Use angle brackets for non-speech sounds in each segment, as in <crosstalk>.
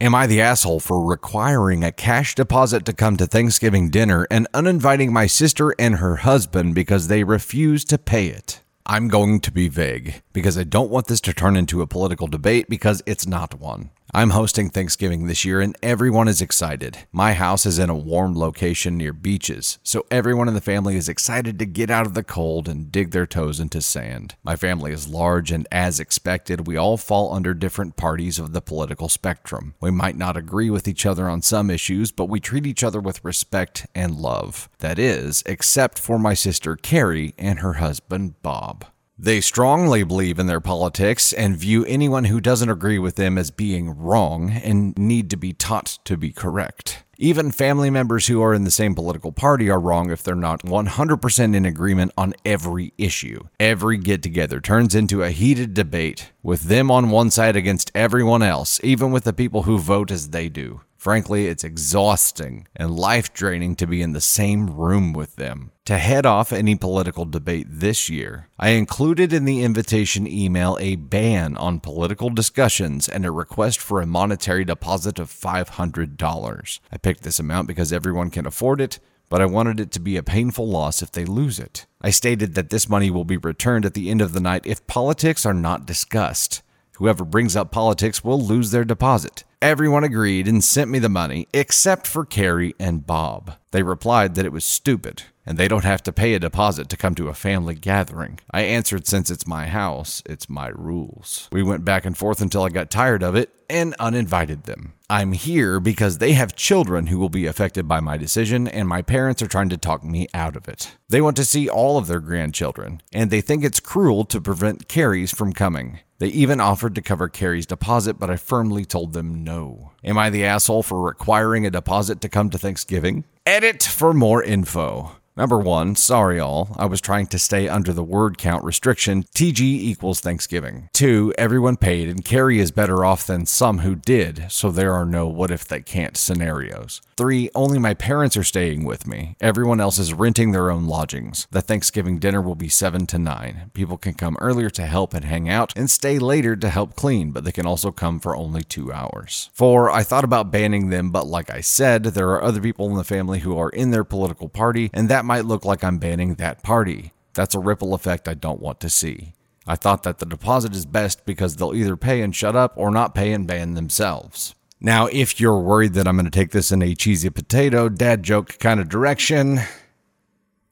Am I the asshole for requiring a cash deposit to come to Thanksgiving dinner and uninviting my sister and her husband because they refuse to pay it? I'm going to be vague because I don't want this to turn into a political debate because it's not one. I'm hosting Thanksgiving this year and everyone is excited. My house is in a warm location near beaches, so everyone in the family is excited to get out of the cold and dig their toes into sand. My family is large and as expected, we all fall under different parties of the political spectrum. We might not agree with each other on some issues, but we treat each other with respect and love. That is, except for my sister Carrie and her husband Bob. They strongly believe in their politics and view anyone who doesn't agree with them as being wrong and need to be taught to be correct. Even family members who are in the same political party are wrong if they're not 100% in agreement on every issue. Every get together turns into a heated debate, with them on one side against everyone else, even with the people who vote as they do. Frankly, it's exhausting and life draining to be in the same room with them. To head off any political debate this year, I included in the invitation email a ban on political discussions and a request for a monetary deposit of $500. I picked this amount because everyone can afford it, but I wanted it to be a painful loss if they lose it. I stated that this money will be returned at the end of the night if politics are not discussed. Whoever brings up politics will lose their deposit. Everyone agreed and sent me the money, except for Carrie and Bob. They replied that it was stupid, and they don't have to pay a deposit to come to a family gathering. I answered since it's my house, it's my rules. We went back and forth until I got tired of it and uninvited them. I'm here because they have children who will be affected by my decision, and my parents are trying to talk me out of it. They want to see all of their grandchildren, and they think it's cruel to prevent Carrie's from coming. They even offered to cover Carrie's deposit, but I firmly told them no. Am I the asshole for requiring a deposit to come to Thanksgiving? Edit for more info. Number one, sorry all, I was trying to stay under the word count restriction. TG equals Thanksgiving. Two, everyone paid, and Carrie is better off than some who did, so there are no what if they can't scenarios. Three, only my parents are staying with me. Everyone else is renting their own lodgings. The Thanksgiving dinner will be 7 to 9. People can come earlier to help and hang out, and stay later to help clean, but they can also come for only two hours. Four, I thought about banning them, but like I said, there are other people in the family who are in their political party, and that might look like I'm banning that party. That's a ripple effect I don't want to see. I thought that the deposit is best because they'll either pay and shut up or not pay and ban themselves. Now, if you're worried that I'm going to take this in a cheesy potato, dad joke kind of direction,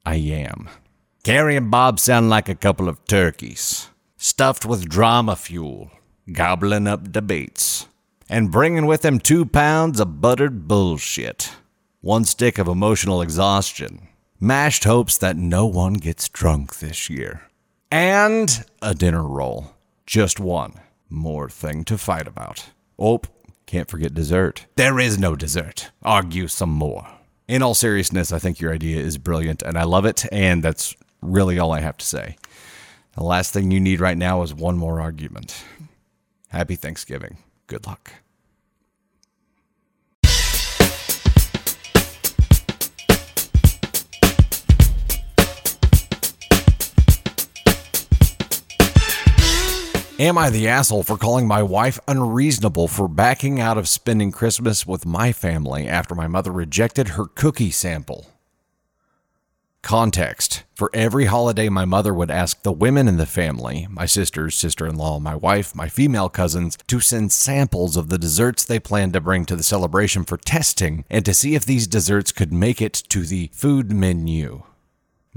I am. Carrie and Bob sound like a couple of turkeys, stuffed with drama fuel, gobbling up debates, and bringing with them two pounds of buttered bullshit, one stick of emotional exhaustion, mashed hopes that no one gets drunk this year, and a dinner roll. Just one more thing to fight about. Oh, can't forget dessert. There is no dessert. Argue some more. In all seriousness, I think your idea is brilliant and I love it, and that's really all I have to say. The last thing you need right now is one more argument. Happy Thanksgiving. Good luck. Am I the asshole for calling my wife unreasonable for backing out of spending Christmas with my family after my mother rejected her cookie sample? Context For every holiday, my mother would ask the women in the family, my sisters, sister in law, my wife, my female cousins, to send samples of the desserts they planned to bring to the celebration for testing and to see if these desserts could make it to the food menu.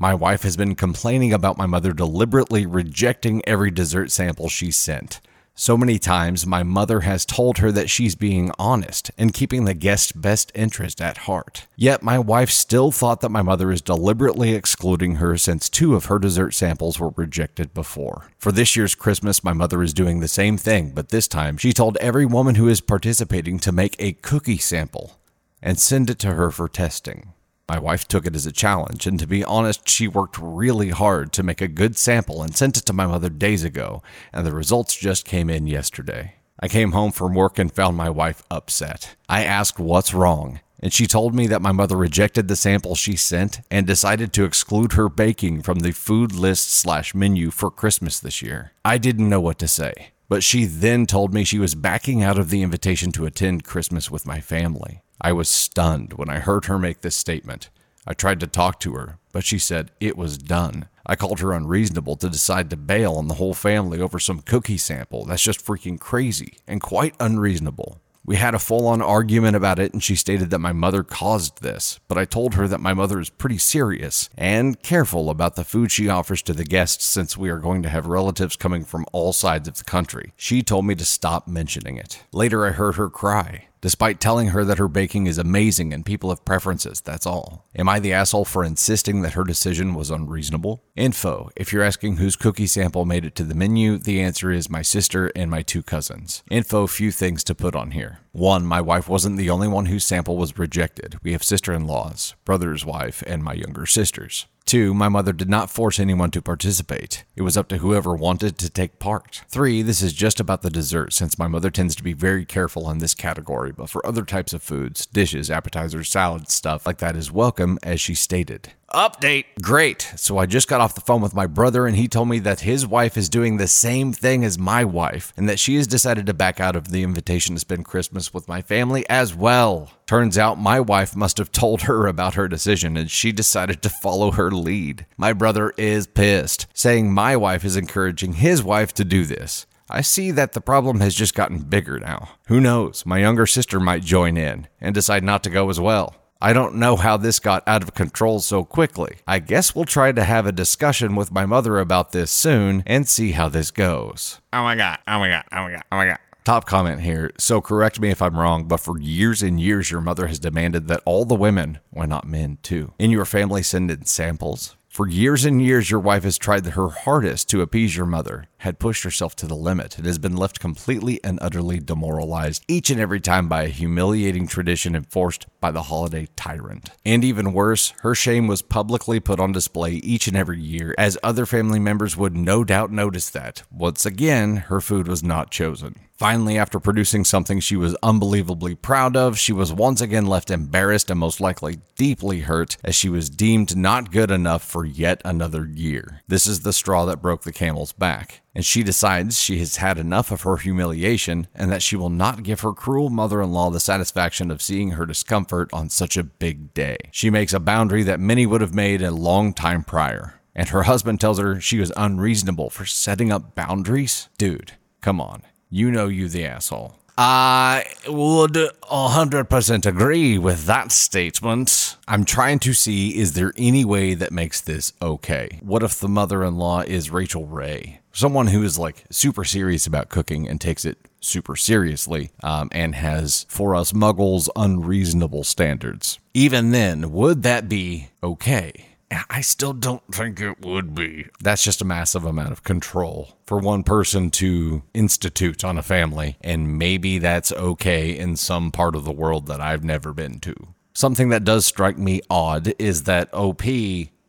My wife has been complaining about my mother deliberately rejecting every dessert sample she sent. So many times, my mother has told her that she's being honest and keeping the guest's best interest at heart. Yet, my wife still thought that my mother is deliberately excluding her since two of her dessert samples were rejected before. For this year's Christmas, my mother is doing the same thing, but this time she told every woman who is participating to make a cookie sample and send it to her for testing. My wife took it as a challenge, and to be honest, she worked really hard to make a good sample and sent it to my mother days ago, and the results just came in yesterday. I came home from work and found my wife upset. I asked what's wrong, and she told me that my mother rejected the sample she sent and decided to exclude her baking from the food list slash menu for Christmas this year. I didn't know what to say, but she then told me she was backing out of the invitation to attend Christmas with my family. I was stunned when I heard her make this statement. I tried to talk to her, but she said it was done. I called her unreasonable to decide to bail on the whole family over some cookie sample. That's just freaking crazy and quite unreasonable. We had a full on argument about it, and she stated that my mother caused this, but I told her that my mother is pretty serious and careful about the food she offers to the guests since we are going to have relatives coming from all sides of the country. She told me to stop mentioning it. Later, I heard her cry despite telling her that her baking is amazing and people have preferences, that's all. Am I the asshole for insisting that her decision was unreasonable? Info If you're asking whose cookie sample made it to the menu, the answer is my sister and my two cousins. Info Few things to put on here. One, my wife wasn't the only one whose sample was rejected. We have sister in laws, brother's wife, and my younger sisters. Two, my mother did not force anyone to participate. It was up to whoever wanted to take part. Three, this is just about the dessert, since my mother tends to be very careful in this category, but for other types of foods, dishes, appetizers, salads, stuff like that is welcome, as she stated. Update. Great. So I just got off the phone with my brother, and he told me that his wife is doing the same thing as my wife, and that she has decided to back out of the invitation to spend Christmas with my family as well. Turns out my wife must have told her about her decision, and she decided to follow her lead. My brother is pissed, saying my wife is encouraging his wife to do this. I see that the problem has just gotten bigger now. Who knows? My younger sister might join in and decide not to go as well. I don't know how this got out of control so quickly. I guess we'll try to have a discussion with my mother about this soon and see how this goes. Oh my god, oh my god, oh my god, oh my god. Top comment here. So correct me if I'm wrong, but for years and years, your mother has demanded that all the women, why not men too, in your family send in samples for years and years, your wife has tried her hardest to appease your mother, had pushed herself to the limit, and has been left completely and utterly demoralized each and every time by a humiliating tradition enforced by the holiday tyrant. And even worse, her shame was publicly put on display each and every year, as other family members would no doubt notice that, once again, her food was not chosen. Finally, after producing something she was unbelievably proud of, she was once again left embarrassed and most likely deeply hurt as she was deemed not good enough for yet another year. This is the straw that broke the camel's back. And she decides she has had enough of her humiliation and that she will not give her cruel mother in law the satisfaction of seeing her discomfort on such a big day. She makes a boundary that many would have made a long time prior. And her husband tells her she was unreasonable for setting up boundaries? Dude, come on. You know you the asshole. I would 100% agree with that statement. I'm trying to see is there any way that makes this okay? What if the mother in law is Rachael Ray? Someone who is like super serious about cooking and takes it super seriously um, and has, for us muggles, unreasonable standards. Even then, would that be okay? I still don't think it would be. That's just a massive amount of control for one person to institute on a family, and maybe that's okay in some part of the world that I've never been to. Something that does strike me odd is that OP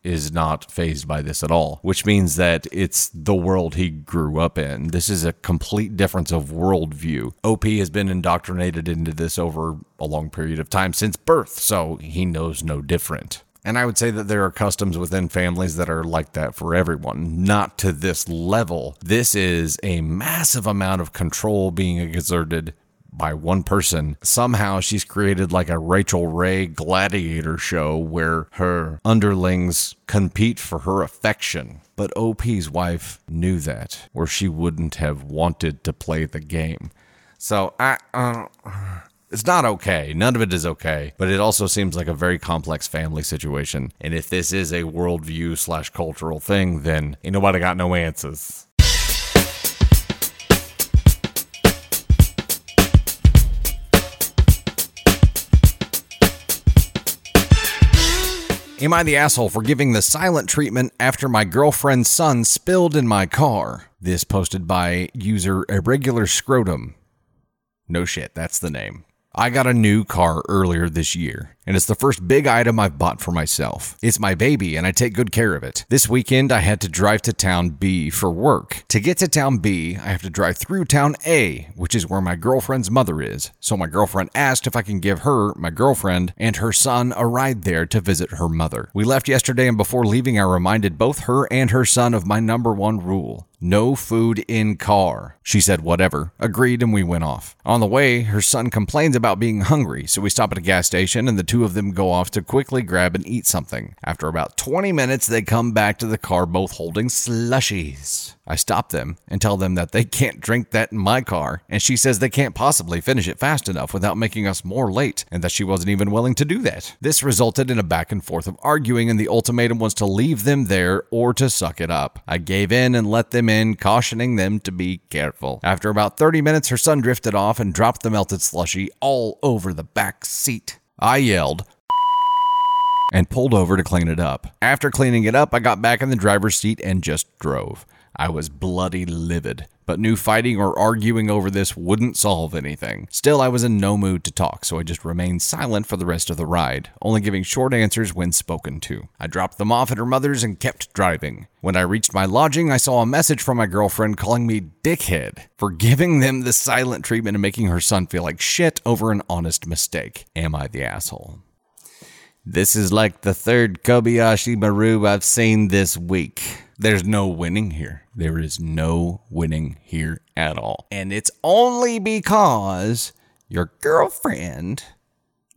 is not phased by this at all, which means that it's the world he grew up in. This is a complete difference of worldview. OP has been indoctrinated into this over a long period of time since birth, so he knows no different. And I would say that there are customs within families that are like that for everyone, not to this level. This is a massive amount of control being exerted by one person. Somehow she's created like a Rachael Ray gladiator show where her underlings compete for her affection. But OP's wife knew that, or she wouldn't have wanted to play the game. So I. Uh, it's not okay. None of it is okay. But it also seems like a very complex family situation. And if this is a worldview slash cultural thing, then ain't nobody got no answers. Am I the asshole for giving the silent treatment after my girlfriend's son spilled in my car? This posted by user Irregular Scrotum. No shit, that's the name. I got a new car earlier this year, and it's the first big item I've bought for myself. It's my baby, and I take good care of it. This weekend, I had to drive to town B for work. To get to town B, I have to drive through town A, which is where my girlfriend's mother is. So my girlfriend asked if I can give her, my girlfriend, and her son a ride there to visit her mother. We left yesterday, and before leaving, I reminded both her and her son of my number one rule no food in car. She said whatever, agreed, and we went off. On the way, her son complains about being hungry, so we stop at a gas station and the two of them go off to quickly grab and eat something. After about 20 minutes, they come back to the car both holding slushies. I stop them and tell them that they can't drink that in my car, and she says they can't possibly finish it fast enough without making us more late, and that she wasn't even willing to do that. This resulted in a back and forth of arguing, and the ultimatum was to leave them there or to suck it up. I gave in and let them in, cautioning them to be careful. After about 30 minutes, her son drifted off and dropped the melted slushy all over the back seat. I yelled, and pulled over to clean it up. After cleaning it up, I got back in the driver's seat and just drove. I was bloody livid, but knew fighting or arguing over this wouldn't solve anything. Still, I was in no mood to talk, so I just remained silent for the rest of the ride, only giving short answers when spoken to. I dropped them off at her mother's and kept driving. When I reached my lodging, I saw a message from my girlfriend calling me dickhead for giving them the silent treatment and making her son feel like shit over an honest mistake. Am I the asshole? This is like the third Kobayashi Maru I've seen this week. There's no winning here. There is no winning here at all. And it's only because your girlfriend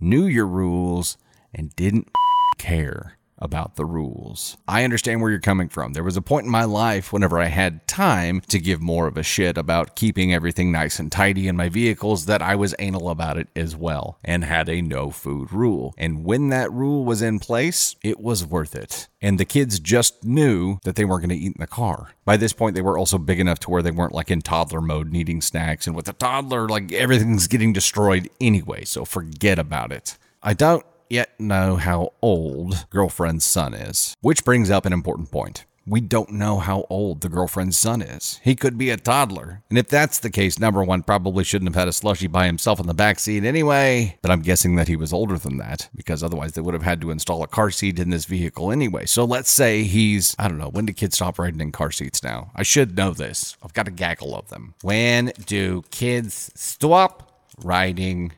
knew your rules and didn't care about the rules. I understand where you're coming from. There was a point in my life whenever I had time to give more of a shit about keeping everything nice and tidy in my vehicles that I was anal about it as well and had a no food rule. And when that rule was in place, it was worth it. And the kids just knew that they weren't going to eat in the car. By this point, they were also big enough to where they weren't like in toddler mode needing snacks. And with a toddler, like everything's getting destroyed anyway. So forget about it. I don't yet know how old girlfriend's son is. Which brings up an important point. We don't know how old the girlfriend's son is. He could be a toddler. And if that's the case, number one probably shouldn't have had a slushy by himself in the back seat anyway. But I'm guessing that he was older than that, because otherwise they would have had to install a car seat in this vehicle anyway. So let's say he's, I don't know, when do kids stop riding in car seats now? I should know this. I've got a gaggle of them. When do kids stop riding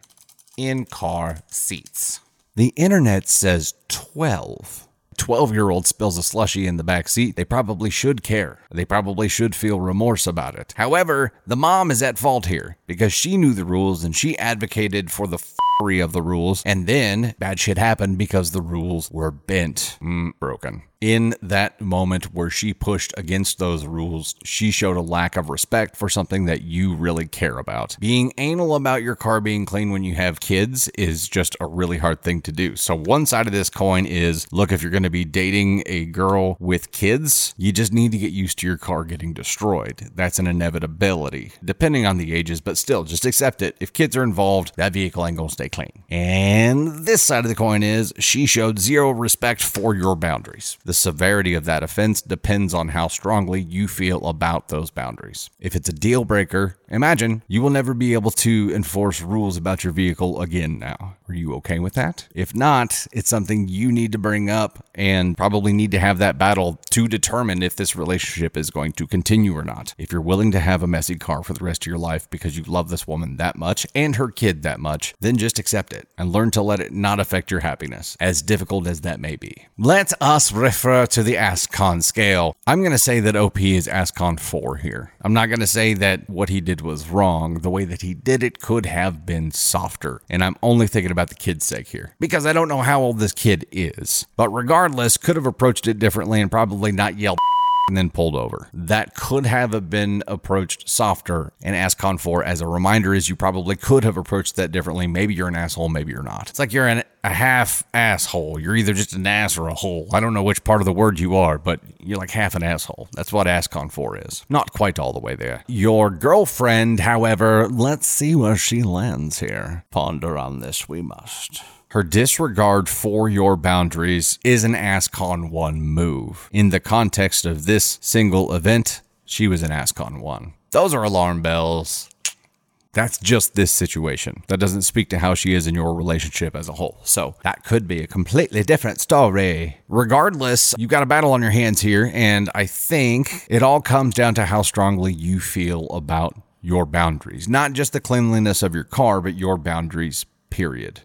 in car seats? The internet says 12. 12 year old spills a slushy in the back seat, they probably should care. They probably should feel remorse about it. However, the mom is at fault here because she knew the rules and she advocated for the f***ery of the rules, and then bad shit happened because the rules were bent, mm, broken. In that moment where she pushed against those rules, she showed a lack of respect for something that you really care about. Being anal about your car being clean when you have kids is just a really hard thing to do. So, one side of this coin is look, if you're going to be dating a girl with kids, you just need to get used to your car getting destroyed. That's an inevitability, depending on the ages, but still, just accept it. If kids are involved, that vehicle ain't going to stay clean. And this side of the coin is she showed zero respect for your boundaries. The severity of that offense depends on how strongly you feel about those boundaries. If it's a deal breaker, imagine you will never be able to enforce rules about your vehicle again now. Are you okay with that? If not, it's something you need to bring up and probably need to have that battle to determine if this relationship is going to continue or not. If you're willing to have a messy car for the rest of your life because you love this woman that much and her kid that much, then just accept it and learn to let it not affect your happiness, as difficult as that may be. Let us refer to the ASCON scale. I'm going to say that OP is ASCON 4 here. I'm not going to say that what he did was wrong. The way that he did it could have been softer. And I'm only thinking about the kid's sake here because I don't know how old this kid is. But regardless, could have approached it differently and probably not yelled and then pulled over. That could have been approached softer and ASCON 4 as a reminder is you probably could have approached that differently. Maybe you're an asshole, maybe you're not. It's like you're an, a half asshole. You're either just an ass or a hole. I don't know which part of the word you are, but you're like half an asshole. That's what ASCON 4 is. Not quite all the way there. Your girlfriend, however, let's see where she lands here. Ponder on this, we must. Her disregard for your boundaries is an ASCON 1 move. In the context of this single event, she was an ASCON 1. Those are alarm bells. That's just this situation. That doesn't speak to how she is in your relationship as a whole. So that could be a completely different story. Regardless, you've got a battle on your hands here, and I think it all comes down to how strongly you feel about your boundaries. Not just the cleanliness of your car, but your boundaries, period.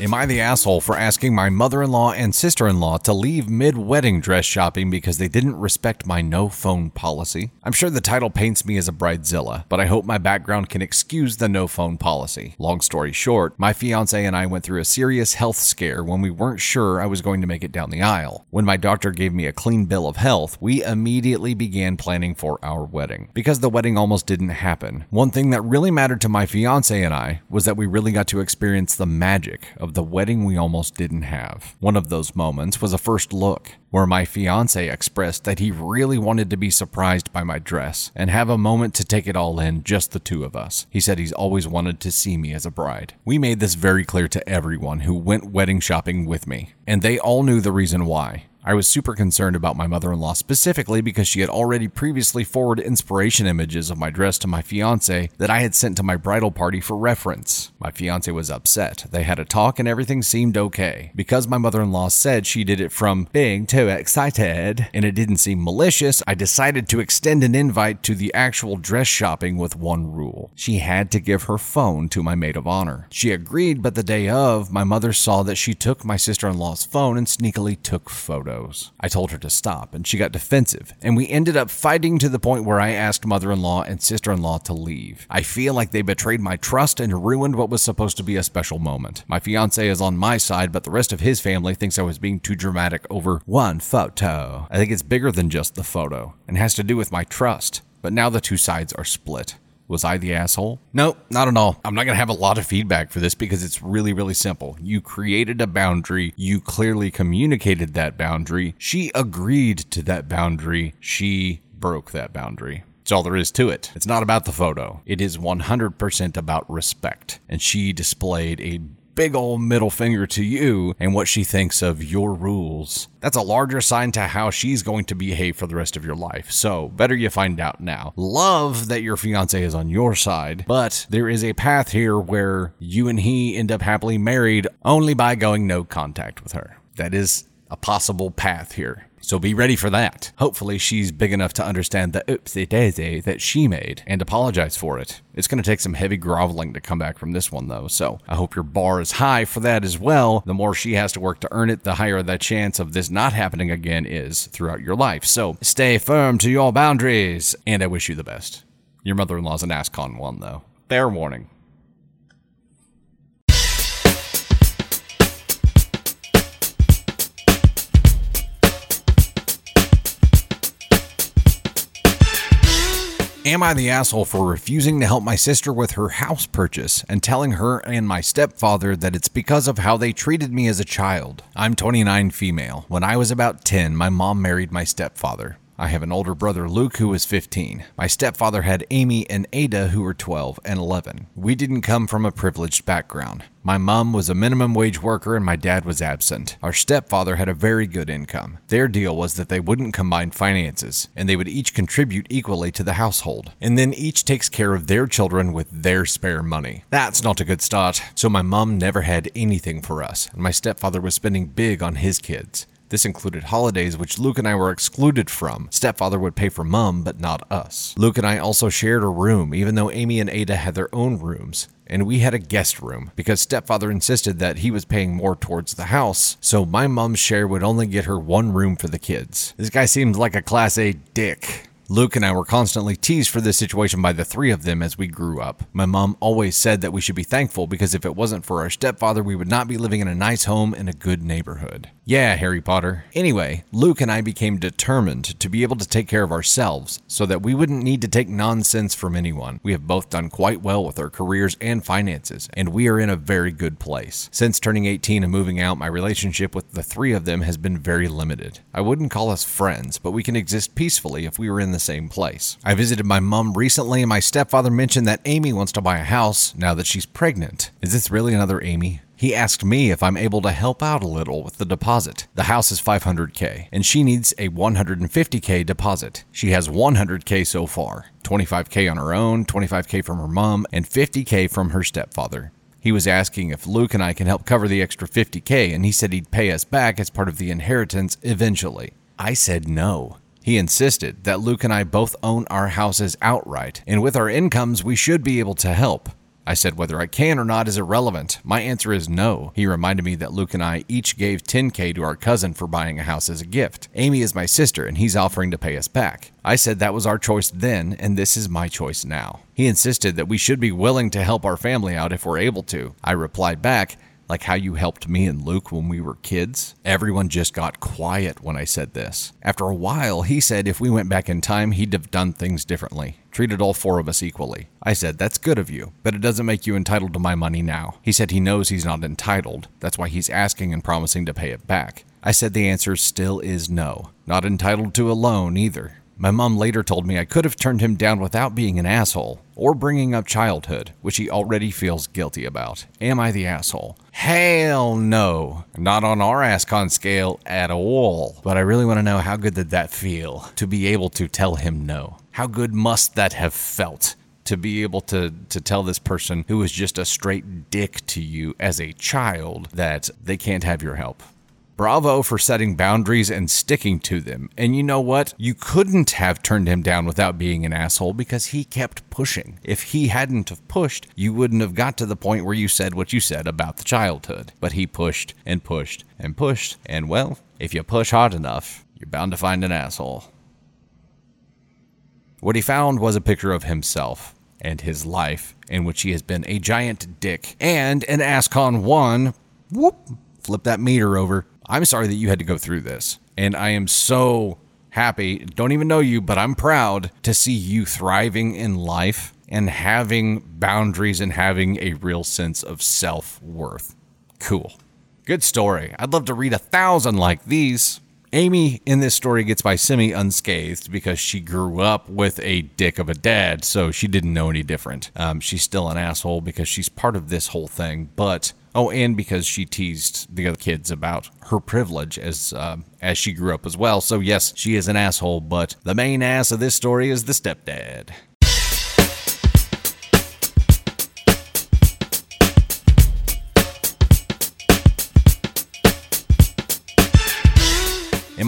Am I the asshole for asking my mother in law and sister in law to leave mid wedding dress shopping because they didn't respect my no phone policy? I'm sure the title paints me as a bridezilla, but I hope my background can excuse the no phone policy. Long story short, my fiance and I went through a serious health scare when we weren't sure I was going to make it down the aisle. When my doctor gave me a clean bill of health, we immediately began planning for our wedding. Because the wedding almost didn't happen, one thing that really mattered to my fiance and I was that we really got to experience the magic of the wedding we almost didn't have. One of those moments was a first look, where my fiance expressed that he really wanted to be surprised by my dress and have a moment to take it all in, just the two of us. He said he's always wanted to see me as a bride. We made this very clear to everyone who went wedding shopping with me, and they all knew the reason why. I was super concerned about my mother in law specifically because she had already previously forwarded inspiration images of my dress to my fiance that I had sent to my bridal party for reference. My fiance was upset. They had a talk and everything seemed okay. Because my mother in law said she did it from being too excited and it didn't seem malicious, I decided to extend an invite to the actual dress shopping with one rule. She had to give her phone to my maid of honor. She agreed, but the day of, my mother saw that she took my sister in law's phone and sneakily took photos. I told her to stop, and she got defensive, and we ended up fighting to the point where I asked mother in law and sister in law to leave. I feel like they betrayed my trust and ruined what was supposed to be a special moment. My fiance is on my side, but the rest of his family thinks I was being too dramatic over one photo. I think it's bigger than just the photo, and has to do with my trust. But now the two sides are split. Was I the asshole? No, not at all. I'm not going to have a lot of feedback for this because it's really, really simple. You created a boundary. You clearly communicated that boundary. She agreed to that boundary. She broke that boundary. That's all there is to it. It's not about the photo. It is 100% about respect. And she displayed a big old middle finger to you and what she thinks of your rules. That's a larger sign to how she's going to behave for the rest of your life. So, better you find out now. Love that your fiance is on your side, but there is a path here where you and he end up happily married only by going no contact with her. That is a possible path here. So be ready for that. Hopefully, she's big enough to understand the oopsie daisy that she made and apologize for it. It's going to take some heavy groveling to come back from this one, though, so I hope your bar is high for that as well. The more she has to work to earn it, the higher the chance of this not happening again is throughout your life. So stay firm to your boundaries, and I wish you the best. Your mother in law's an ASCON one, though. Fair warning. Am I the asshole for refusing to help my sister with her house purchase and telling her and my stepfather that it's because of how they treated me as a child? I'm 29 female. When I was about 10, my mom married my stepfather. I have an older brother, Luke, who was 15. My stepfather had Amy and Ada, who were 12 and 11. We didn't come from a privileged background. My mom was a minimum wage worker and my dad was absent. Our stepfather had a very good income. Their deal was that they wouldn't combine finances, and they would each contribute equally to the household, and then each takes care of their children with their spare money. That's not a good start, so my mom never had anything for us, and my stepfather was spending big on his kids. This included holidays, which Luke and I were excluded from. Stepfather would pay for mum, but not us. Luke and I also shared a room, even though Amy and Ada had their own rooms. And we had a guest room because stepfather insisted that he was paying more towards the house, so my mom's share would only get her one room for the kids. This guy seems like a class A dick. Luke and I were constantly teased for this situation by the three of them as we grew up. My mom always said that we should be thankful because if it wasn't for our stepfather, we would not be living in a nice home in a good neighborhood. Yeah, Harry Potter. Anyway, Luke and I became determined to be able to take care of ourselves so that we wouldn't need to take nonsense from anyone. We have both done quite well with our careers and finances, and we are in a very good place. Since turning 18 and moving out, my relationship with the three of them has been very limited. I wouldn't call us friends, but we can exist peacefully if we were in the same place. I visited my mom recently, and my stepfather mentioned that Amy wants to buy a house now that she's pregnant. Is this really another Amy? He asked me if I'm able to help out a little with the deposit. The house is 500k and she needs a 150k deposit. She has 100k so far, 25k on her own, 25k from her mom, and 50k from her stepfather. He was asking if Luke and I can help cover the extra 50k and he said he'd pay us back as part of the inheritance eventually. I said no. He insisted that Luke and I both own our houses outright, and with our incomes, we should be able to help. I said whether I can or not is irrelevant. My answer is no. He reminded me that Luke and I each gave 10K to our cousin for buying a house as a gift. Amy is my sister, and he's offering to pay us back. I said that was our choice then, and this is my choice now. He insisted that we should be willing to help our family out if we're able to. I replied back, like how you helped me and Luke when we were kids. Everyone just got quiet when I said this. After a while, he said if we went back in time, he'd have done things differently, treated all four of us equally. I said, That's good of you, but it doesn't make you entitled to my money now. He said he knows he's not entitled. That's why he's asking and promising to pay it back. I said the answer still is no. Not entitled to a loan either. My mom later told me I could have turned him down without being an asshole or bringing up childhood, which he already feels guilty about. Am I the asshole? Hell no. Not on our ASCON scale at all. But I really want to know how good did that feel to be able to tell him no? How good must that have felt? To be able to, to tell this person who was just a straight dick to you as a child that they can't have your help. Bravo for setting boundaries and sticking to them. And you know what? You couldn't have turned him down without being an asshole because he kept pushing. If he hadn't have pushed, you wouldn't have got to the point where you said what you said about the childhood. But he pushed and pushed and pushed, and well, if you push hard enough, you're bound to find an asshole. What he found was a picture of himself and his life, in which he has been a giant dick and an ASCON 1. Whoop! Flip that meter over. I'm sorry that you had to go through this. And I am so happy, don't even know you, but I'm proud to see you thriving in life and having boundaries and having a real sense of self worth. Cool. Good story. I'd love to read a thousand like these. Amy in this story gets by semi unscathed because she grew up with a dick of a dad, so she didn't know any different. Um, she's still an asshole because she's part of this whole thing, but oh, and because she teased the other kids about her privilege as uh, as she grew up as well. So yes, she is an asshole, but the main ass of this story is the stepdad.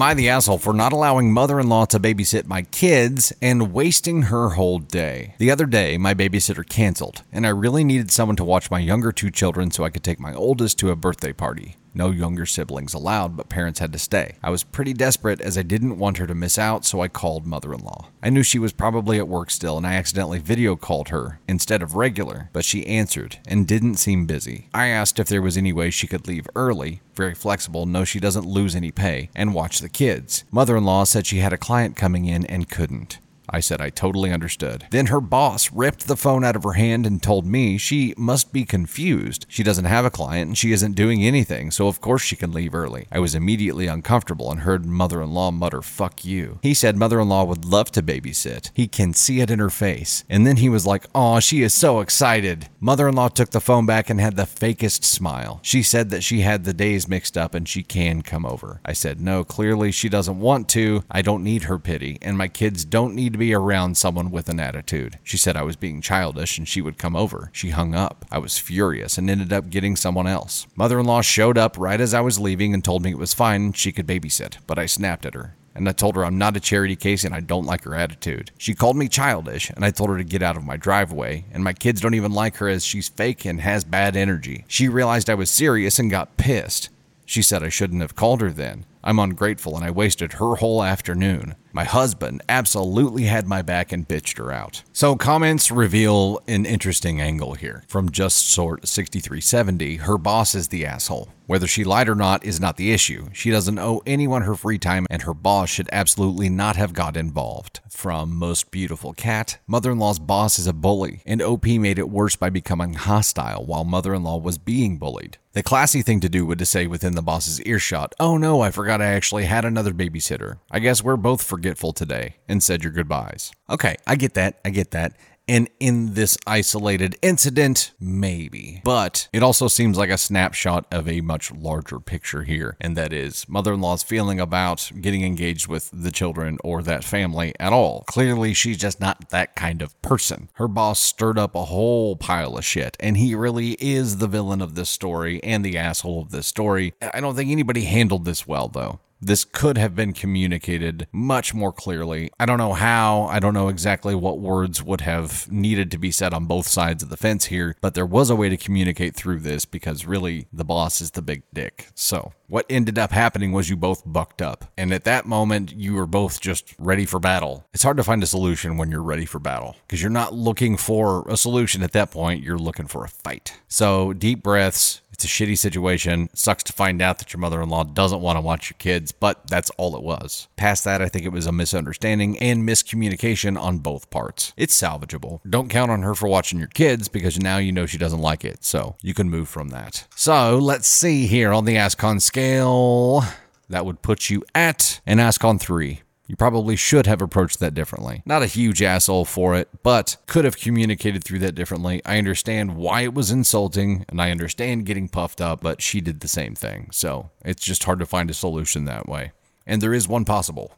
Am I the asshole for not allowing mother in law to babysit my kids and wasting her whole day? The other day, my babysitter canceled, and I really needed someone to watch my younger two children so I could take my oldest to a birthday party. No younger siblings allowed, but parents had to stay. I was pretty desperate as I didn't want her to miss out, so I called mother in law. I knew she was probably at work still, and I accidentally video called her instead of regular, but she answered and didn't seem busy. I asked if there was any way she could leave early, very flexible, no, she doesn't lose any pay, and watch the kids. Mother in law said she had a client coming in and couldn't. I said I totally understood. Then her boss ripped the phone out of her hand and told me she must be confused. She doesn't have a client and she isn't doing anything, so of course she can leave early. I was immediately uncomfortable and heard mother in law mutter, fuck you. He said mother in law would love to babysit. He can see it in her face. And then he was like, oh, she is so excited. Mother in law took the phone back and had the fakest smile. She said that she had the days mixed up and she can come over. I said, no, clearly she doesn't want to. I don't need her pity, and my kids don't need to be around someone with an attitude. She said I was being childish and she would come over. She hung up. I was furious and ended up getting someone else. Mother in law showed up right as I was leaving and told me it was fine, she could babysit, but I snapped at her. And I told her I'm not a charity case and I don't like her attitude. She called me childish and I told her to get out of my driveway. And my kids don't even like her as she's fake and has bad energy. She realized I was serious and got pissed. She said I shouldn't have called her then. I'm ungrateful and I wasted her whole afternoon. My husband absolutely had my back and bitched her out. So, comments reveal an interesting angle here. From Just Sort 6370, her boss is the asshole. Whether she lied or not is not the issue. She doesn't owe anyone her free time, and her boss should absolutely not have got involved. From Most Beautiful Cat, mother in law's boss is a bully, and OP made it worse by becoming hostile while mother in law was being bullied. The classy thing to do would to say within the boss's earshot, Oh no, I forgot I actually had another babysitter. I guess we're both forgetful today, and said your goodbyes. Okay, I get that, I get that. And in this isolated incident, maybe. But it also seems like a snapshot of a much larger picture here, and that is mother in law's feeling about getting engaged with the children or that family at all. Clearly, she's just not that kind of person. Her boss stirred up a whole pile of shit, and he really is the villain of this story and the asshole of this story. I don't think anybody handled this well, though. This could have been communicated much more clearly. I don't know how. I don't know exactly what words would have needed to be said on both sides of the fence here, but there was a way to communicate through this because really the boss is the big dick. So, what ended up happening was you both bucked up. And at that moment, you were both just ready for battle. It's hard to find a solution when you're ready for battle because you're not looking for a solution at that point, you're looking for a fight. So, deep breaths it's a shitty situation. sucks to find out that your mother in law doesn't want to watch your kids, but that's all it was. Past that, I think it was a misunderstanding and miscommunication on both parts. It's salvageable. Don't count on her for watching your kids because now you know she doesn't like it, so you can move from that. So let's see here on the ASCON scale. That would put you at an ASCON 3. You probably should have approached that differently. Not a huge asshole for it, but could have communicated through that differently. I understand why it was insulting, and I understand getting puffed up, but she did the same thing. So it's just hard to find a solution that way. And there is one possible.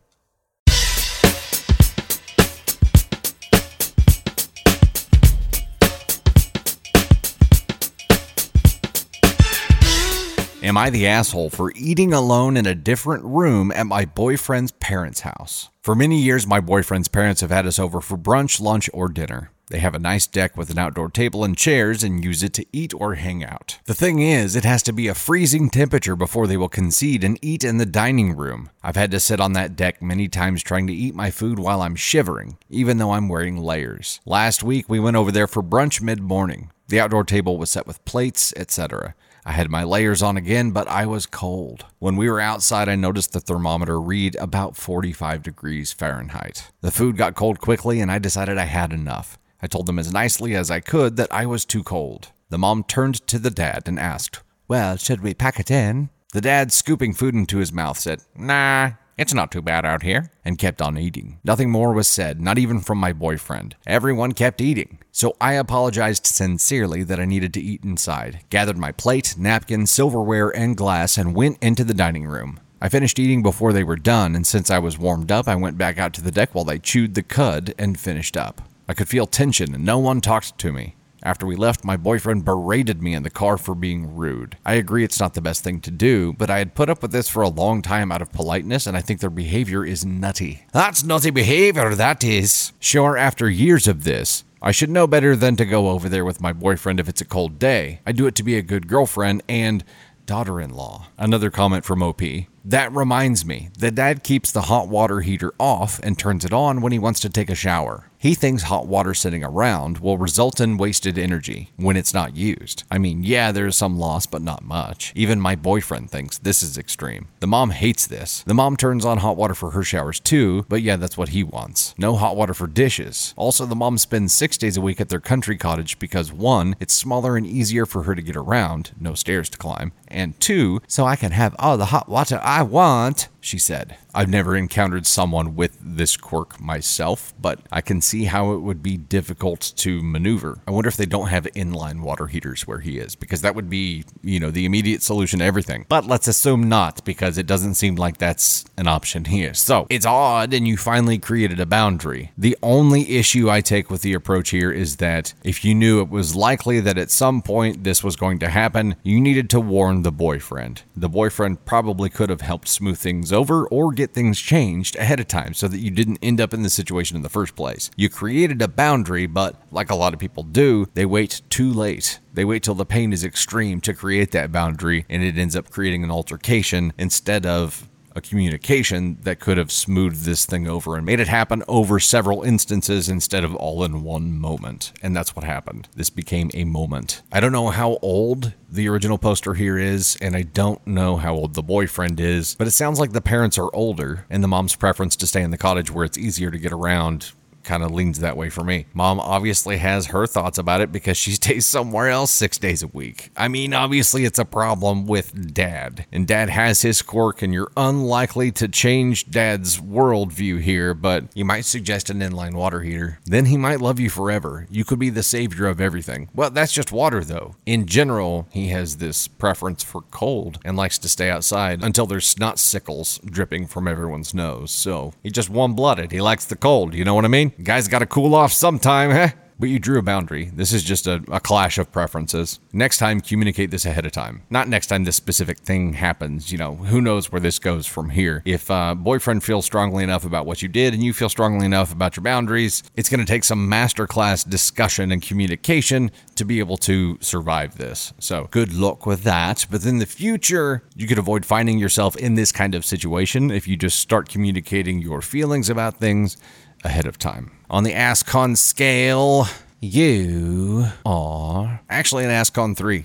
Am I the asshole for eating alone in a different room at my boyfriend's parents' house? For many years, my boyfriend's parents have had us over for brunch, lunch, or dinner. They have a nice deck with an outdoor table and chairs and use it to eat or hang out. The thing is, it has to be a freezing temperature before they will concede and eat in the dining room. I've had to sit on that deck many times trying to eat my food while I'm shivering, even though I'm wearing layers. Last week, we went over there for brunch mid morning. The outdoor table was set with plates, etc. I had my layers on again, but I was cold. When we were outside, I noticed the thermometer read about 45 degrees Fahrenheit. The food got cold quickly, and I decided I had enough. I told them as nicely as I could that I was too cold. The mom turned to the dad and asked, Well, should we pack it in? The dad, scooping food into his mouth, said, Nah, it's not too bad out here, and kept on eating. Nothing more was said, not even from my boyfriend. Everyone kept eating. So I apologized sincerely that I needed to eat inside, gathered my plate, napkin, silverware, and glass, and went into the dining room. I finished eating before they were done, and since I was warmed up, I went back out to the deck while they chewed the cud and finished up. I could feel tension, and no one talked to me. After we left, my boyfriend berated me in the car for being rude. I agree it's not the best thing to do, but I had put up with this for a long time out of politeness, and I think their behavior is nutty. That's nutty behavior, that is. Sure, after years of this, I should know better than to go over there with my boyfriend if it's a cold day. I do it to be a good girlfriend and daughter in law. Another comment from OP. That reminds me, the dad keeps the hot water heater off and turns it on when he wants to take a shower. He thinks hot water sitting around will result in wasted energy when it's not used. I mean, yeah, there's some loss, but not much. Even my boyfriend thinks this is extreme. The mom hates this. The mom turns on hot water for her showers too, but yeah, that's what he wants. No hot water for dishes. Also, the mom spends six days a week at their country cottage because one, it's smaller and easier for her to get around, no stairs to climb, and two, so I can have all the hot water I want she said. I've never encountered someone with this quirk myself, but I can see how it would be difficult to maneuver. I wonder if they don't have inline water heaters where he is, because that would be, you know, the immediate solution to everything. But let's assume not, because it doesn't seem like that's an option here. So it's odd, and you finally created a boundary. The only issue I take with the approach here is that if you knew it was likely that at some point this was going to happen, you needed to warn the boyfriend. The boyfriend probably could have helped smooth things over or get things changed ahead of time so that you didn't end up in the situation in the first place. You created a boundary, but like a lot of people do, they wait too late. They wait till the pain is extreme to create that boundary, and it ends up creating an altercation instead of a communication that could have smoothed this thing over and made it happen over several instances instead of all in one moment. And that's what happened. This became a moment. I don't know how old the original poster here is, and I don't know how old the boyfriend is, but it sounds like the parents are older, and the mom's preference to stay in the cottage where it's easier to get around kind of leans that way for me. Mom obviously has her thoughts about it because she <laughs> stays somewhere else six days a week. I mean, obviously, it's a problem with dad, and dad has his quirk, and you're unlikely to change dad's worldview here, but you might suggest an inline water heater. Then he might love you forever. You could be the savior of everything. Well, that's just water, though. In general, he has this preference for cold and likes to stay outside until there's snot sickles dripping from everyone's nose. So he's just warm blooded. He likes the cold. You know what I mean? Guys got to cool off sometime, huh? But you drew a boundary. This is just a, a, clash of preferences. Next time, communicate this ahead of time. Not next time this specific thing happens. You know, who knows where this goes from here. If uh, boyfriend feels strongly enough about what you did and you feel strongly enough about your boundaries, it's going to take some masterclass discussion and communication to be able to survive this. So good luck with that. But in the future, you could avoid finding yourself in this kind of situation if you just start communicating your feelings about things ahead of time. On the Ascon scale, you are actually an Ascon 3.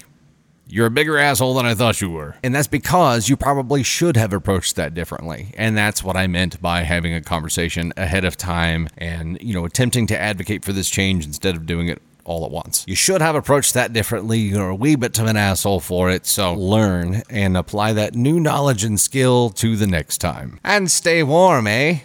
You're a bigger asshole than I thought you were. And that's because you probably should have approached that differently. And that's what I meant by having a conversation ahead of time and, you know, attempting to advocate for this change instead of doing it all at once. You should have approached that differently. You're a wee bit of an asshole for it, so learn and apply that new knowledge and skill to the next time. And stay warm, eh?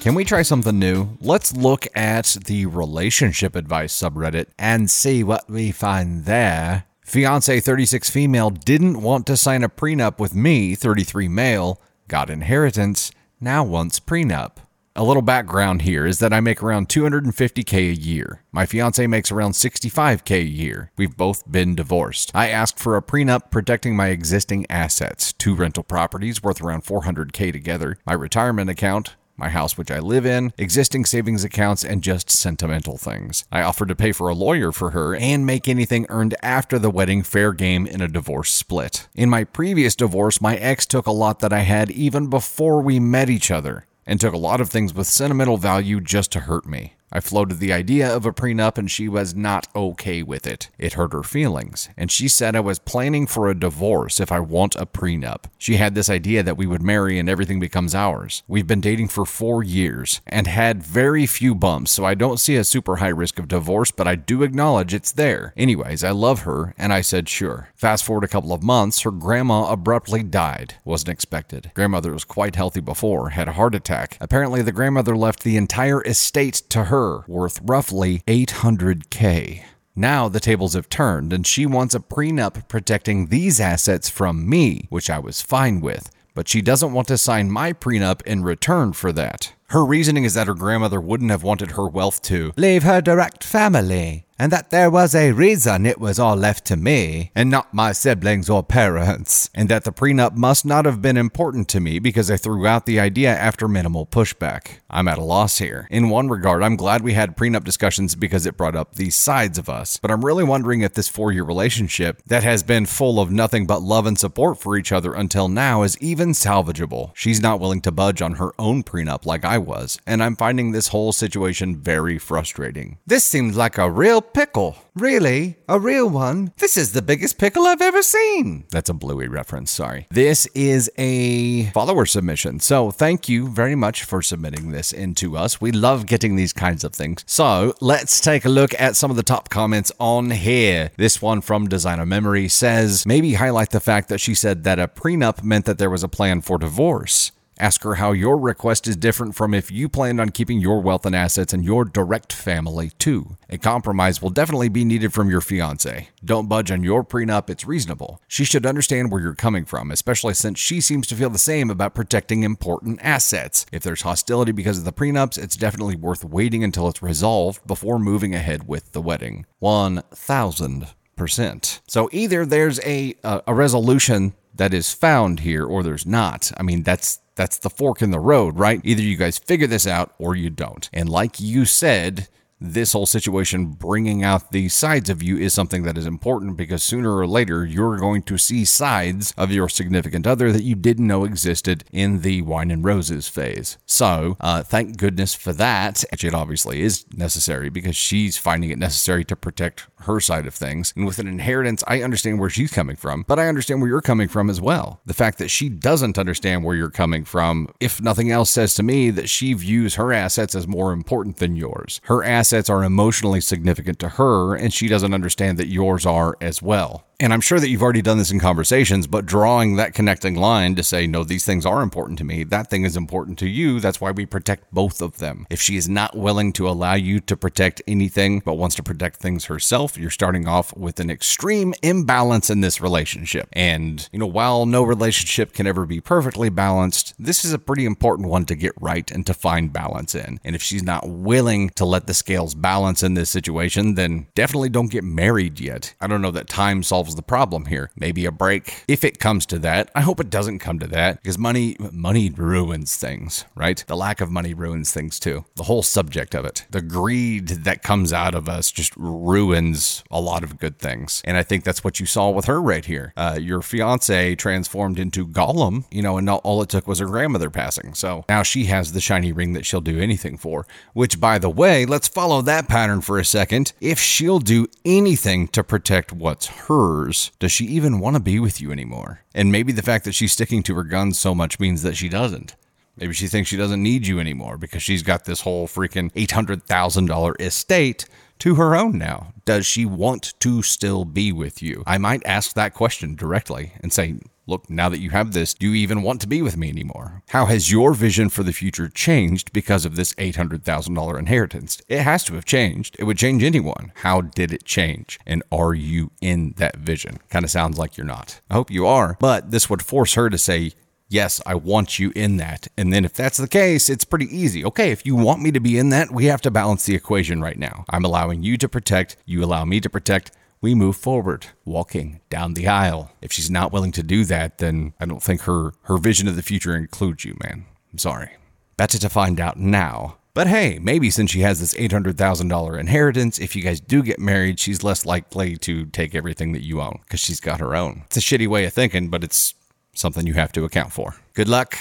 Can we try something new? Let's look at the relationship advice subreddit and see what we find there. Fiance 36 female didn't want to sign a prenup with me, 33 male, got inheritance, now wants prenup. A little background here is that I make around 250k a year. My fiance makes around 65k a year. We've both been divorced. I asked for a prenup protecting my existing assets, two rental properties worth around 400k together, my retirement account, my house which I live in, existing savings accounts, and just sentimental things. I offered to pay for a lawyer for her and make anything earned after the wedding fair game in a divorce split. In my previous divorce, my ex took a lot that I had even before we met each other, and took a lot of things with sentimental value just to hurt me. I floated the idea of a prenup and she was not okay with it. It hurt her feelings, and she said I was planning for a divorce if I want a prenup. She had this idea that we would marry and everything becomes ours. We've been dating for four years and had very few bumps, so I don't see a super high risk of divorce, but I do acknowledge it's there. Anyways, I love her, and I said sure. Fast forward a couple of months, her grandma abruptly died. Wasn't expected. Grandmother was quite healthy before, had a heart attack. Apparently, the grandmother left the entire estate to her her, worth roughly 800k. Now the tables have turned, and she wants a prenup protecting these assets from me, which I was fine with, but she doesn't want to sign my prenup in return for that. Her reasoning is that her grandmother wouldn't have wanted her wealth to leave her direct family and that there was a reason it was all left to me, and not my siblings or parents, and that the prenup must not have been important to me because I threw out the idea after minimal pushback. I'm at a loss here. In one regard, I'm glad we had prenup discussions because it brought up these sides of us, but I'm really wondering if this four year relationship that has been full of nothing but love and support for each other until now is even salvageable. She's not willing to budge on her own prenup like I was, and I'm finding this whole situation very frustrating. This seems like a real pickle. Really? A real one? This is the biggest pickle I've ever seen. That's a Bluey reference, sorry. This is a follower submission. So thank you very much for submitting this into us. We love getting these kinds of things. So let's take a look at some of the top comments on here. This one from Designer Memory says, maybe highlight the fact that she said that a prenup meant that there was a plan for divorce Ask her how your request is different from if you planned on keeping your wealth and assets in your direct family too. A compromise will definitely be needed from your fiance. Don't budge on your prenup, it's reasonable. She should understand where you're coming from, especially since she seems to feel the same about protecting important assets. If there's hostility because of the prenups, it's definitely worth waiting until it's resolved before moving ahead with the wedding. 1000%. So either there's a, a, a resolution that is found here or there's not. I mean, that's that's the fork in the road, right? Either you guys figure this out or you don't. And like you said, this whole situation bringing out the sides of you is something that is important because sooner or later you're going to see sides of your significant other that you didn't know existed in the wine and roses phase. So, uh, thank goodness for that. It obviously is necessary because she's finding it necessary to protect her side of things. And with an inheritance, I understand where she's coming from, but I understand where you're coming from as well. The fact that she doesn't understand where you're coming from, if nothing else, says to me that she views her assets as more important than yours. Her assets are emotionally significant to her, and she doesn't understand that yours are as well. And I'm sure that you've already done this in conversations, but drawing that connecting line to say, no, these things are important to me, that thing is important to you. That's why we protect both of them. If she is not willing to allow you to protect anything, but wants to protect things herself, you're starting off with an extreme imbalance in this relationship. And, you know, while no relationship can ever be perfectly balanced, this is a pretty important one to get right and to find balance in. And if she's not willing to let the scales balance in this situation, then definitely don't get married yet. I don't know that time solves solves the problem here. Maybe a break if it comes to that. I hope it doesn't come to that because money money ruins things, right? The lack of money ruins things too. The whole subject of it. The greed that comes out of us just ruins a lot of good things. And I think that's what you saw with her right here. Uh, your fiance transformed into Gollum, you know, and all it took was her grandmother passing. So now she has the shiny ring that she'll do anything for. Which, by the way, let's follow that pattern for a second. If she'll do anything to protect what's hers, does she even want to be with you anymore? And maybe the fact that she's sticking to her guns so much means that she doesn't. Maybe she thinks she doesn't need you anymore because she's got this whole freaking $800,000 estate to her own now. Does she want to still be with you? I might ask that question directly and say, Look, now that you have this, do you even want to be with me anymore? How has your vision for the future changed because of this $800,000 inheritance? It has to have changed. It would change anyone. How did it change? And are you in that vision? Kind of sounds like you're not. I hope you are, but this would force her to say, Yes, I want you in that. And then if that's the case, it's pretty easy. Okay, if you want me to be in that, we have to balance the equation right now. I'm allowing you to protect, you allow me to protect we move forward, walking down the aisle. If she's not willing to do that, then I don't think her, her vision of the future includes you, man. I'm sorry. Better to find out now. But hey, maybe since she has this $800,000 inheritance, if you guys do get married, she's less likely to take everything that you own because she's got her own. It's a shitty way of thinking, but it's something you have to account for. Good luck.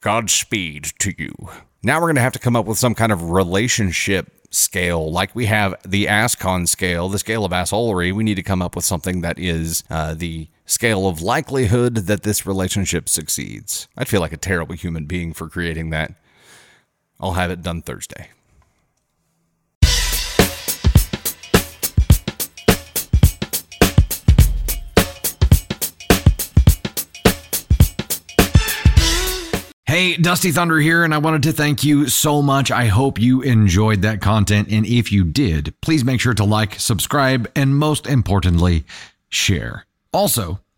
Godspeed to you. Now we're going to have to come up with some kind of relationship scale, like we have the ASCON scale, the scale of assholery, we need to come up with something that is uh, the scale of likelihood that this relationship succeeds. I'd feel like a terrible human being for creating that. I'll have it done Thursday. Hey, Dusty Thunder here, and I wanted to thank you so much. I hope you enjoyed that content. And if you did, please make sure to like, subscribe, and most importantly, share. Also,